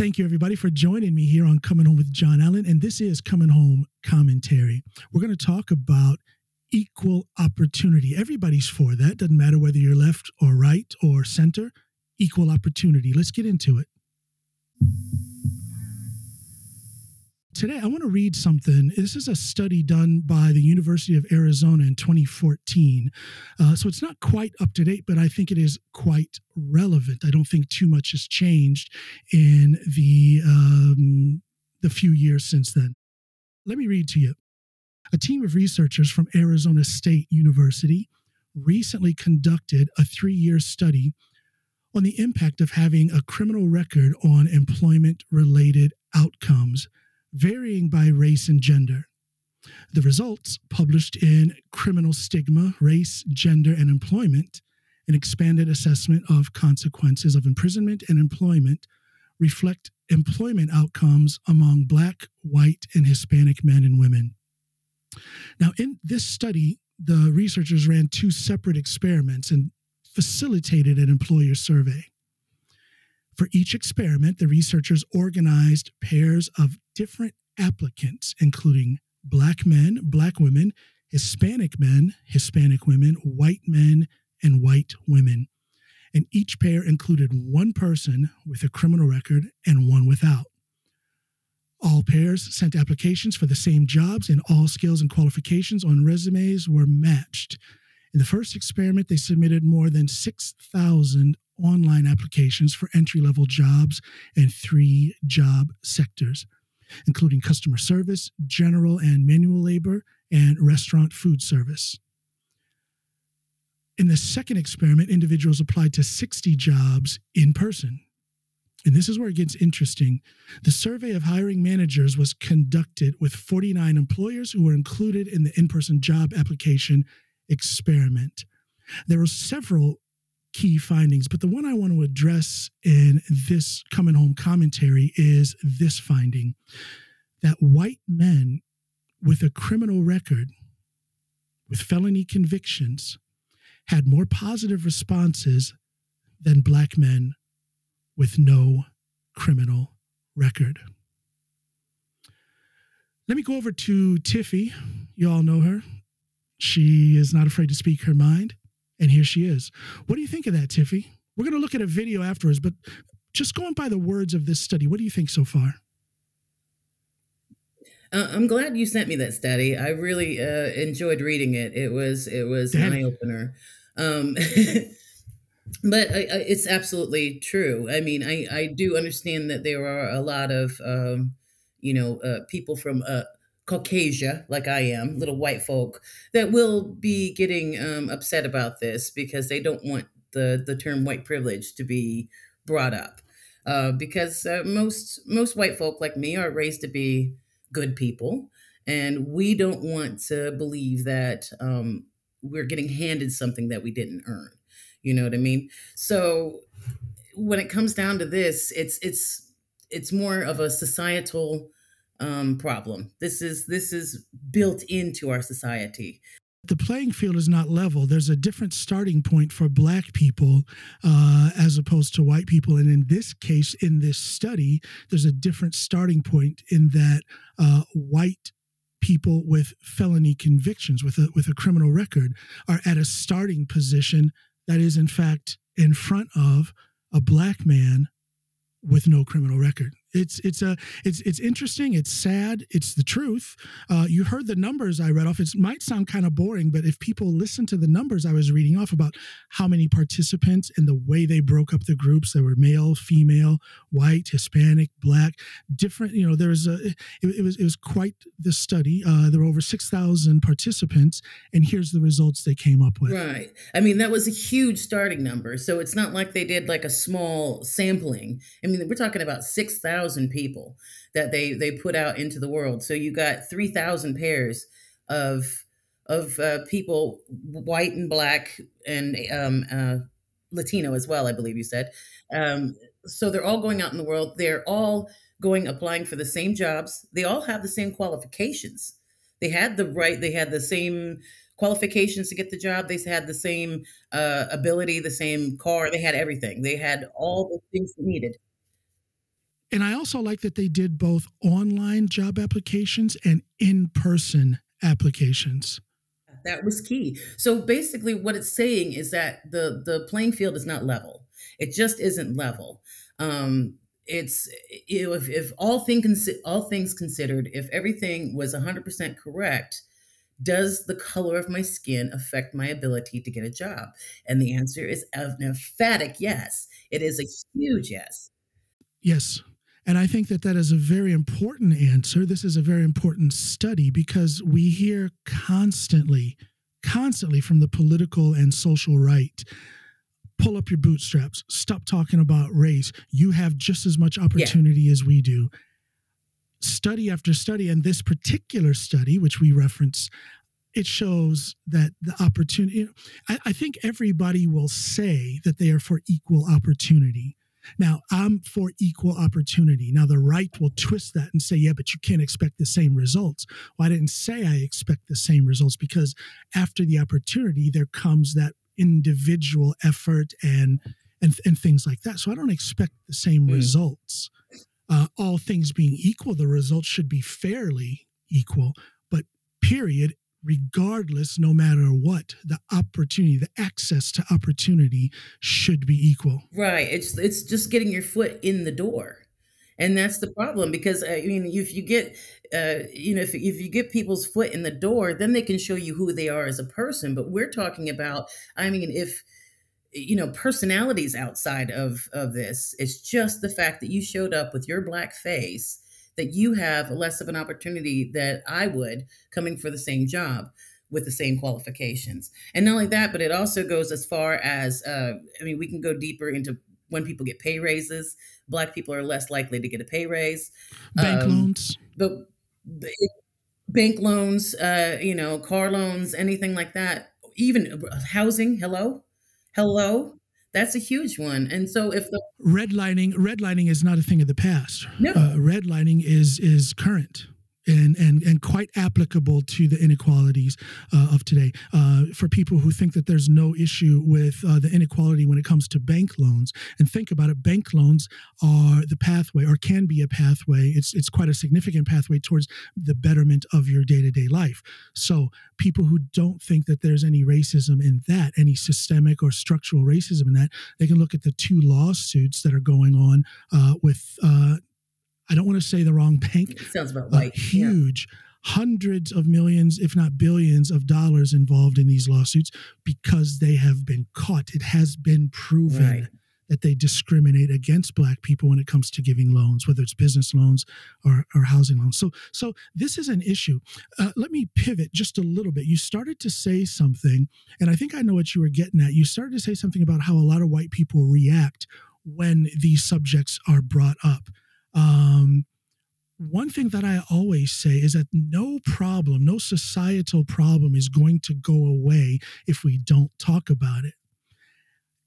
Thank you, everybody, for joining me here on Coming Home with John Alan. And this is Coming Home Commentary. We're going to talk about equal opportunity. Everybody's for that. Doesn't matter whether you're left or right or center, equal opportunity. Let's get into it. Today, I want to read something. This is a study done by the University of Arizona in 2014. Uh, so it's not quite up to date, but I think it is quite relevant. I don't think too much has changed in the, um, the few years since then. Let me read to you. A team of researchers from Arizona State University recently conducted a three year study on the impact of having a criminal record on employment related outcomes varying by race and gender. The results, published in Criminal Stigma, Race, Gender, and Employment, an expanded assessment of consequences of imprisonment and employment, reflect employment outcomes among Black, white, and Hispanic men and women. Now, in this study, the researchers ran two separate experiments and facilitated an employer survey. For each experiment, the researchers organized pairs of different applicants, including Black men, Black women, Hispanic men, Hispanic women, white men, and white women. And each pair included one person with a criminal record and one without. All pairs sent applications for the same jobs, and all skills and qualifications on resumes were matched. In the first experiment, they submitted more than 6,000 online applications for entry level jobs in three job sectors, including customer service, general and manual labor, and restaurant food service. In the second experiment, individuals applied to 60 jobs in person. And this is where it gets interesting. The survey of hiring managers was conducted with 49 employers who were included in the in person job application experiment. There were several key findings, but the one I want to address in this coming home commentary is this finding that white men with a criminal record, with felony convictions, had more positive responses than black men with no criminal record. Let me go over to Tiffy. You all know her. She is not afraid to speak her mind. And here she is. What do you think of that, Tiffy? We're going to look at a video afterwards, but just going by the words of this study, what do you think so far? Uh, I'm glad you sent me that study. I really uh, enjoyed reading it. It was it was an eye opener. Um, but I, I, it's absolutely true. I mean, I I do understand that there are a lot of um, you know uh, people from uh, Caucasia, like I am, little white folk, that will be getting um, upset about this because they don't want the the term white privilege to be brought up. Uh, because uh, most most white folk like me are raised to be good people, and we don't want to believe that um, we're getting handed something that we didn't earn. You know what I mean? So when it comes down to this, it's it's it's more of a societal um, problem. This is this is built into our society. The playing field is not level. There's a different starting point for Black people uh, as opposed to white people. And in this case, in this study, there's a different starting point in that uh, white people with felony convictions, with a, with a criminal record, are at a starting position that is, in fact, in front of a Black man with no criminal record. It's it's a it's it's interesting. It's sad. It's the truth. Uh, you heard the numbers I read off. It might sound kind of boring, but if people listen to the numbers I was reading off about how many participants and the way they broke up the groups, there were male, female, white, Hispanic, black, different. You know, there was a it, it was it was quite the study. Uh, there were over six thousand participants, and here's the results they came up with. Right. I mean, that was a huge starting number. So it's not like they did like a small sampling. I mean, we're talking about six thousand thousand people that they they put out into the world. So you got three thousand pairs of of uh, people, white and black and um, uh, Latino as well, I believe you said. Um, so they're all going out in the world. They're all going applying for the same jobs. They all have the same qualifications. They had the right. They had the same qualifications to get the job. They had the same uh, ability, the same car. They had everything. They had all the things needed. And I also like that they did both online job applications and in person applications. That was key. So basically, what it's saying is that the the playing field is not level. It just isn't level. Um, it's if, if all things all things considered, if everything was 100% correct, does the color of my skin affect my ability to get a job? And the answer is an emphatic yes. It is a huge yes. Yes. And I think that that is a very important answer. This is a very important study because we hear constantly, constantly from the political and social right pull up your bootstraps, stop talking about race. You have just as much opportunity yeah. as we do. Study after study, and this particular study, which we reference, it shows that the opportunity. I, I think everybody will say that they are for equal opportunity now, I'm for equal opportunity. Now, the right will twist that and say, yeah, but you can't expect the same results. Well, I didn't say I expect the same results because after the opportunity, there comes that individual effort and and, and things like that. So I don't expect the same mm. results. Uh, all things being equal, the results should be fairly equal. But period, regardless, no matter what, the opportunity, the access to opportunity should be equal. Right. It's it's just getting your foot in the door. And that's the problem because uh, I mean, if you get, uh, you know, if, if you get people's foot in the door, then they can show you who they are as a person. But we're talking about, I mean, if you know personalities outside of of this, it's just the fact that you showed up with your black face that you have less of an opportunity that I would coming for the same job with the same qualifications. And not only that, but it also goes as far as uh, I mean, we can go deeper into when people get pay raises. Black people are less likely to get a pay raise. Bank um, loans. But bank loans, uh, you know, car loans, anything like that. Even housing. Hello, hello. That's a huge one. And so if the redlining redlining is not a thing of the past. No. Uh, redlining is is current and and and quite applicable to the inequalities uh, of today. Uh, for people who think that there's no issue with uh, the inequality when it comes to bank loans, and think about it, bank loans are the pathway, or can be a pathway. It's it's quite a significant pathway towards the betterment of your day to day life. So people who don't think that there's any racism in that, any systemic or structural racism in that, they can look at the two lawsuits that are going on uh, with uh, I don't want to say the wrong bank. It sounds about right. Huge. Yeah. Hundreds of millions, if not billions, of dollars involved in these lawsuits because they have been caught. It has been proven right. that they discriminate against Black people when it comes to giving loans, whether it's business loans or, or housing loans. So, so this is an issue. Uh, let me pivot just a little bit. You started to say something, and I think I know what you were getting at. You started to say something about how a lot of white people react when these subjects are brought up. Um, one thing that I always say is that no problem, no societal problem is going to go away if we don't talk about it.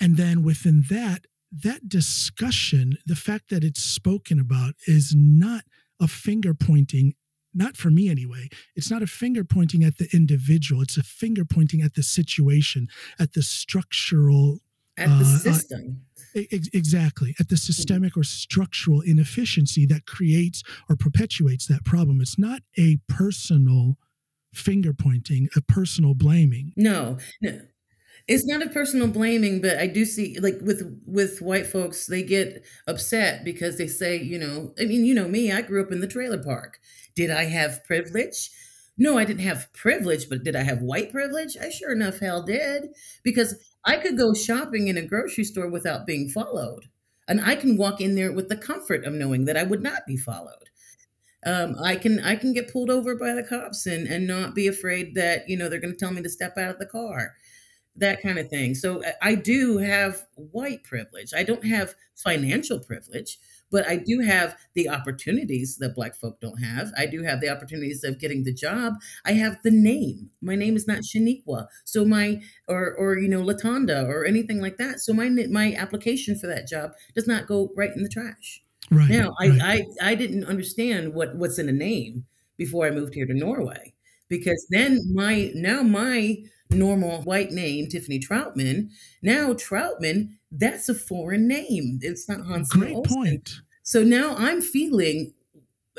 And then within that, that discussion, the fact that it's spoken about is not a finger pointing, not for me anyway. It's not a finger pointing at the individual, it's a finger pointing at the situation, at the structural at the uh, uh system. Uh, exactly. At the mm-hmm. systemic or structural inefficiency that creates or perpetuates that problem. It's not a personal finger pointing, a personal blaming. No, no. It's not a personal blaming, but I do see like with with white folks, they get upset because they say, you know, I mean, you know me, I grew up in the trailer park. Did I have privilege? No, I didn't have privilege, but did I have white privilege? I sure enough hell did. Because I could go shopping in a grocery store without being followed. And I can walk in there with the comfort of knowing that I would not be followed. Um, I can I can get pulled over by the cops and and not be afraid that you know they're going to tell me to step out of the car, that kind of thing. So I do have white privilege. I don't have financial privilege, but I do have the opportunities that Black folk don't have. I do have the opportunities of getting the job. I have the name. My name is not Shaniqua, so my or or you know Latonda or anything like that. So my my application for that job does not go right in the trash. Right now, right. I, I I didn't understand what what's in a name before I moved here to Norway because then my now my normal white name, Tiffany Troutman. Now Troutman, that's a foreign name. It's not Hans. Great Olsen. point. So now I'm feeling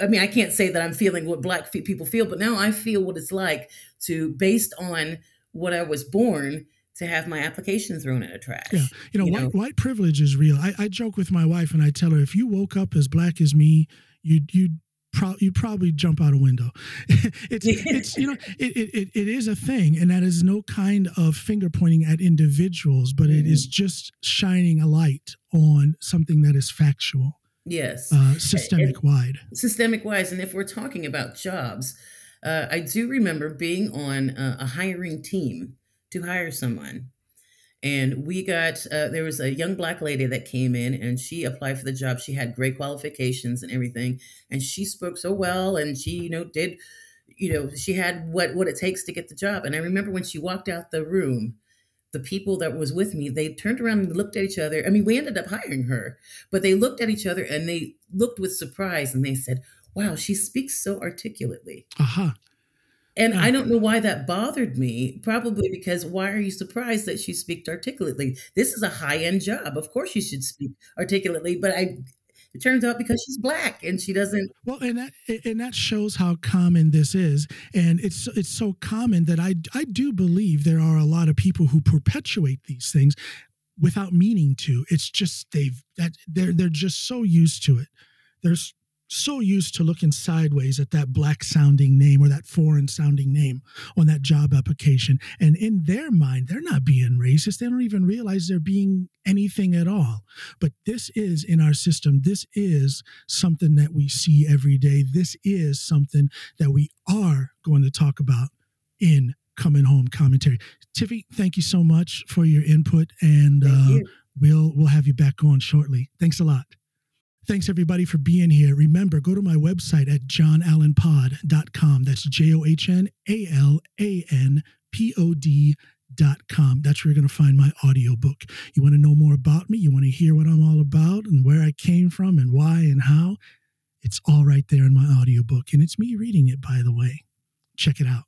I mean, I can't say that I'm feeling what black people feel, but now I feel what it's like to, based on what I was born, to have my application thrown in a trash. Yeah, you know, you white, know? white privilege is real. I, I, joke with my wife and I tell her, if you woke up as black as me, you'd you'd pro- you probably jump out a window. it's it's you know it, it it is a thing, and that is no kind of finger pointing at individuals, but mm-hmm. it is mm. just shining a light on something that is factual. Yes, uh, systemic wide. Systemic wise, and if we're talking about jobs, uh, I do remember being on a, a hiring team to hire someone and we got uh, there was a young black lady that came in and she applied for the job. She had great qualifications and everything. And she spoke so well and she you know did you know she had what what it takes to get the job. And i remember when she walked out the room the people that was with me they turned around and looked at each other. I mean we ended up hiring her but they looked at each other and they looked with surprise and they said wow she speaks so articulately. Uh-huh and I don't mm-hmm. know why that bothered me. Probably because why are you surprised that she speaks articulately? This is a high end job. Of course, she should speak articulately. But I, it turns out because she's black and she doesn't. Well, and that and that shows how common this is, and it's it's so common that I I do believe there are a lot of people who perpetuate these things without meaning to. It's just they've that they're they're just so used to it. There's so used to looking sideways at that black sounding name or that foreign sounding name on that job application. And in their mind, they're not being racist. They don't even realize they're being anything at all. But this is in our system. This is something that we see every day. This is something that we are going to talk about in coming home commentary. Tiffy, thank you so much for your input and uh, we'll we'll have you back on shortly. Thanks a lot. Thanks everybody for being here. Remember, go to my website at johnalanpod.com. That's J O H N A L A N P O D.com. That's where you're going to find my audiobook. You want to know more about me? You want to hear what I'm all about and where I came from and why and how? It's all right there in my audiobook. And it's me reading it, by the way. Check it out.